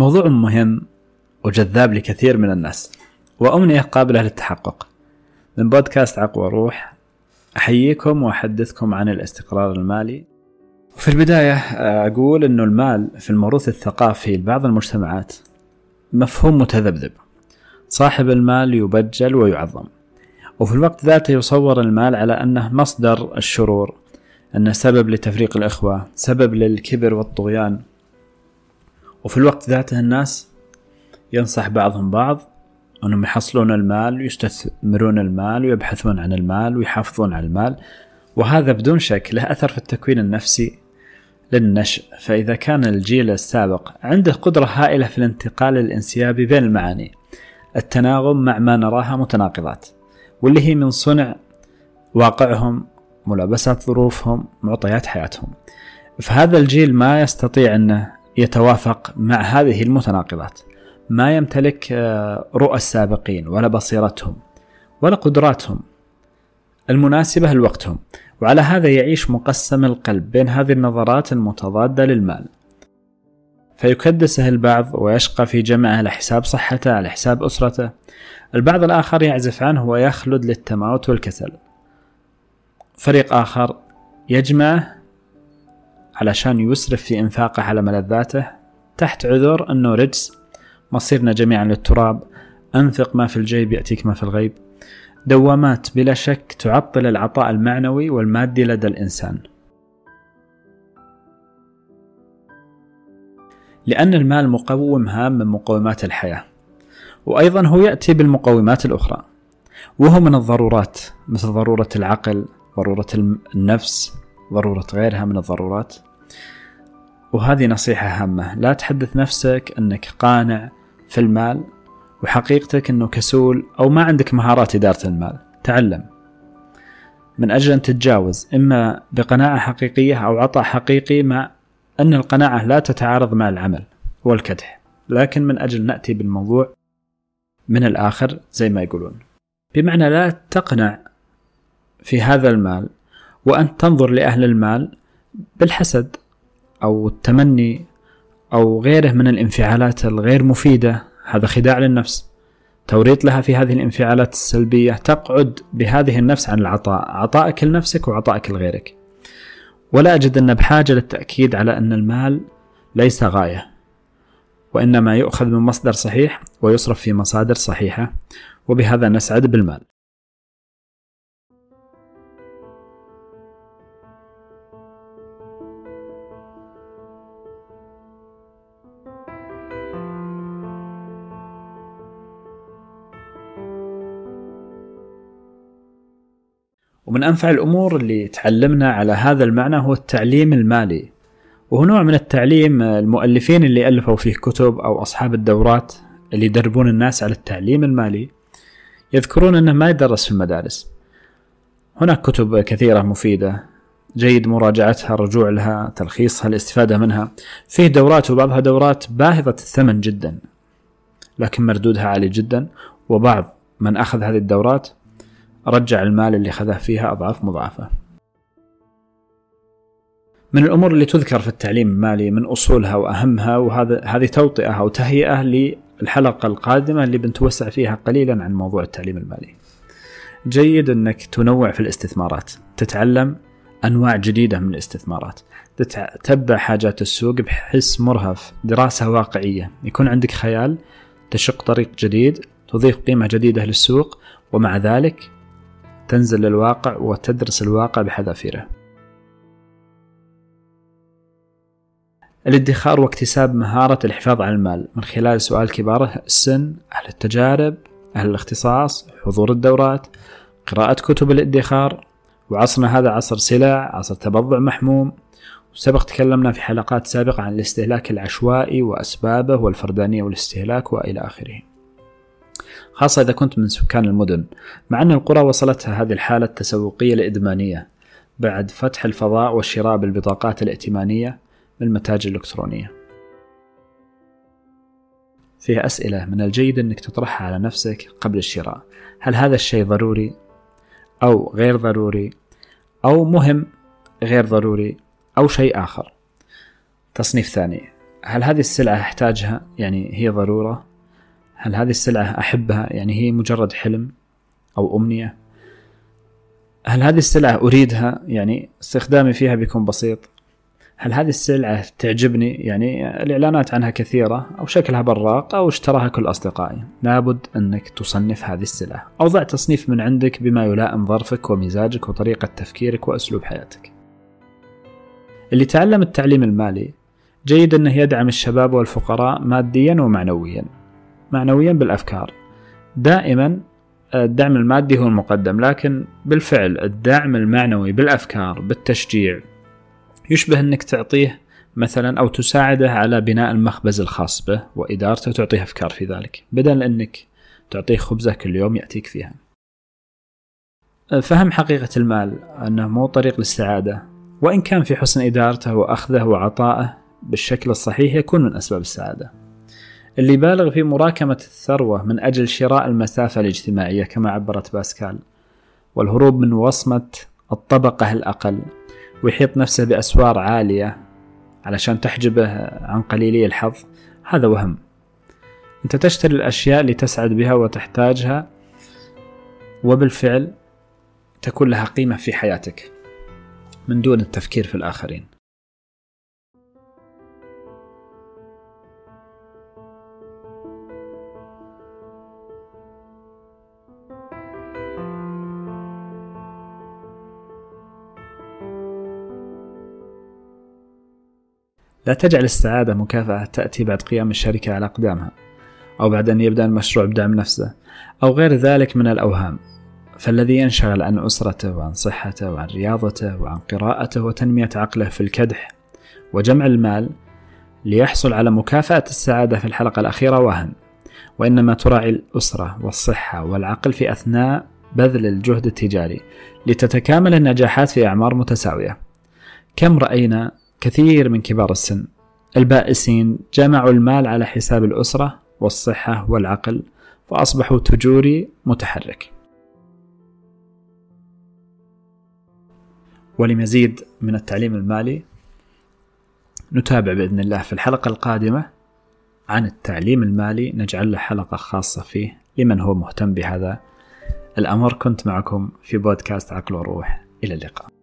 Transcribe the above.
موضوع مهم وجذاب لكثير من الناس وأمنية قابلة للتحقق. من بودكاست عقوى روح أحييكم وأحدثكم عن الاستقرار المالي. في البداية أقول أنه المال في الموروث الثقافي لبعض المجتمعات مفهوم متذبذب. صاحب المال يبجل ويعظم وفي الوقت ذاته يصور المال على أنه مصدر الشرور أنه سبب لتفريق الإخوة سبب للكبر والطغيان. وفي الوقت ذاته الناس ينصح بعضهم بعض أنهم يحصلون المال ويستثمرون المال ويبحثون عن المال ويحافظون على المال. وهذا بدون شك له أثر في التكوين النفسي للنشء. فإذا كان الجيل السابق عنده قدرة هائلة في الانتقال الانسيابي بين المعاني التناغم مع ما نراها متناقضات واللي هي من صنع واقعهم ملابسات ظروفهم معطيات حياتهم. فهذا الجيل ما يستطيع أنه يتوافق مع هذه المتناقضات. ما يمتلك آه، رؤى السابقين ولا بصيرتهم ولا قدراتهم. المناسبة لوقتهم. وعلى هذا يعيش مقسم القلب بين هذه النظرات المتضادة للمال. فيكدسه البعض ويشقى في جمعه على حساب صحته على حساب أسرته. البعض الآخر يعزف عنه ويخلد للتماوت والكسل. فريق آخر يجمعه علشان يسرف في إنفاقه على ملذاته تحت عذر أنه رجس. مصيرنا جميعا للتراب. أنفق ما في الجيب يأتيك ما في الغيب. دوامات بلا شك تعطل العطاء المعنوي والمادي لدى الإنسان. لأن المال مقوم هام من مقومات الحياة. وأيضا هو يأتي بالمقومات الأخرى. وهو من الضرورات مثل ضرورة العقل ضرورة النفس ضرورة غيرها من الضرورات. وهذه نصيحة هامة. لا تحدث نفسك أنك قانع في المال وحقيقتك أنه كسول أو ما عندك مهارات إدارة المال. تعلم. من أجل أن تتجاوز إما بقناعة حقيقية أو عطاء حقيقي مع أن القناعة لا تتعارض مع العمل والكدح. لكن من أجل نأتي بالموضوع من الآخر زي ما يقولون. بمعنى لا تقنع في هذا المال وأن تنظر لأهل المال بالحسد أو التمني أو غيره من الانفعالات الغير مفيدة هذا خداع للنفس. توريط لها في هذه الانفعالات السلبية. تقعد بهذه النفس عن العطاء عطائك لنفسك وعطائك لغيرك. ولا أجد أن بحاجة للتأكيد على أن المال ليس غاية وإنما يؤخذ من مصدر صحيح ويصرف في مصادر صحيحة وبهذا نسعد بالمال. ومن أنفع الأمور اللي تعلمنا على هذا المعنى هو التعليم المالي. وهو نوع من التعليم المؤلفين اللي ألفوا فيه كتب أو أصحاب الدورات اللي يدربون الناس على التعليم المالي. يذكرون أنه ما يدرس في المدارس. هناك كتب كثيرة مفيدة. جيد مراجعتها الرجوع لها تلخيصها الاستفادة منها. فيه دورات وبعضها دورات باهظة الثمن جدا لكن مردودها عالي جدا. وبعض من أخذ هذه الدورات رجع المال اللي خذه فيها أضعاف مضاعفة. من الأمور اللي تذكر في التعليم المالي من أصولها وأهمها وهذا هذه توطئة أو تهيئة للحلقة القادمة اللي بنتوسع فيها قليلا عن موضوع التعليم المالي. جيد أنك تنوع في الاستثمارات. تتعلم أنواع جديدة من الاستثمارات. تتبع حاجات السوق بحس مرهف دراسة واقعية. يكون عندك خيال تشق طريق جديد تضيف قيمة جديدة للسوق ومع ذلك تنزل للواقع وتدرس الواقع بحذافيره. الادخار واكتساب مهارة الحفاظ على المال. من خلال سؤال كبار السن أهل التجارب أهل الاختصاص حضور الدورات قراءة كتب الادخار. وعصرنا هذا عصر سلع عصر تبضع محموم. وسبق تكلمنا في حلقات سابقة عن الاستهلاك العشوائي وأسبابه والفردانية والاستهلاك وإلى آخره. خاصة إذا كنت من سكان المدن. مع أن القرى وصلتها هذه الحالة التسوقية الإدمانية بعد فتح الفضاء والشراء بالبطاقات الائتمانية بالمتاجر الإلكترونية. فيها أسئلة من الجيد أنك تطرحها على نفسك قبل الشراء. هل هذا الشيء ضروري أو غير ضروري؟ أو مهم غير ضروري أو شيء آخر؟ تصنيف ثاني. هل هذه السلعة أحتاجها؟ يعني هي ضرورة؟ هل هذه السلعة أحبها؟ يعني هي مجرد حلم أو أمنية. هل هذه السلعة أريدها؟ يعني استخدامي فيها بيكون بسيط. هل هذه السلعة تعجبني؟ يعني الإعلانات عنها كثيرة أو شكلها براق أو اشتراها كل أصدقائي. لابد أنك تصنف هذه السلعة. أو ضع تصنيف من عندك بما يلائم ظرفك ومزاجك وطريقة تفكيرك وأسلوب حياتك. اللي تعلم التعليم المالي جيد أنه يدعم الشباب والفقراء ماديا ومعنويا. معنويا بالأفكار. دائما الدعم المادي هو المقدم لكن بالفعل الدعم المعنوي بالأفكار بالتشجيع يشبه أنك تعطيه مثلا أو تساعده على بناء المخبز الخاص به وإدارته وتعطيه أفكار في ذلك بدل أنك تعطيه خبزة كل يوم يأتيك فيها. فهم حقيقة المال أنه مو طريق للسعادة وإن كان في حسن إدارته وأخذه وعطائه بالشكل الصحيح يكون من أسباب السعادة. اللي بالغ في مراكمة الثروة من أجل شراء المسافة الاجتماعية كما عبرت باسكال. والهروب من وصمة الطبقة الأقل. ويحيط نفسه بأسوار عالية علشان تحجبه عن قليلي الحظ. هذا وهم. أنت تشتري الأشياء اللي تسعد بها وتحتاجها وبالفعل تكون لها قيمة في حياتك. من دون التفكير في الآخرين. لا تجعل السعادة مكافأة تأتي بعد قيام الشركة على أقدامها أو بعد أن يبدأ المشروع بدعم نفسه أو غير ذلك من الأوهام. فالذي ينشغل عن أسرته وعن صحته وعن رياضته وعن قراءته وتنمية عقله في الكدح وجمع المال ليحصل على مكافأة السعادة في الحلقة الأخيرة وهم. وإنما تراعي الأسرة والصحة والعقل في أثناء بذل الجهد التجاري لتتكامل النجاحات في أعمار متساوية. كم رأينا كثير من كبار السن. البائسين جمعوا المال على حساب الأسرة والصحة والعقل فأصبحوا تجوري متحرك. ولمزيد من التعليم المالي نتابع بإذن الله في الحلقة القادمة عن التعليم المالي. نجعل له حلقة خاصة فيه لمن هو مهتم بهذا الأمر. كنت معكم في بودكاست عقل وروح. إلى اللقاء.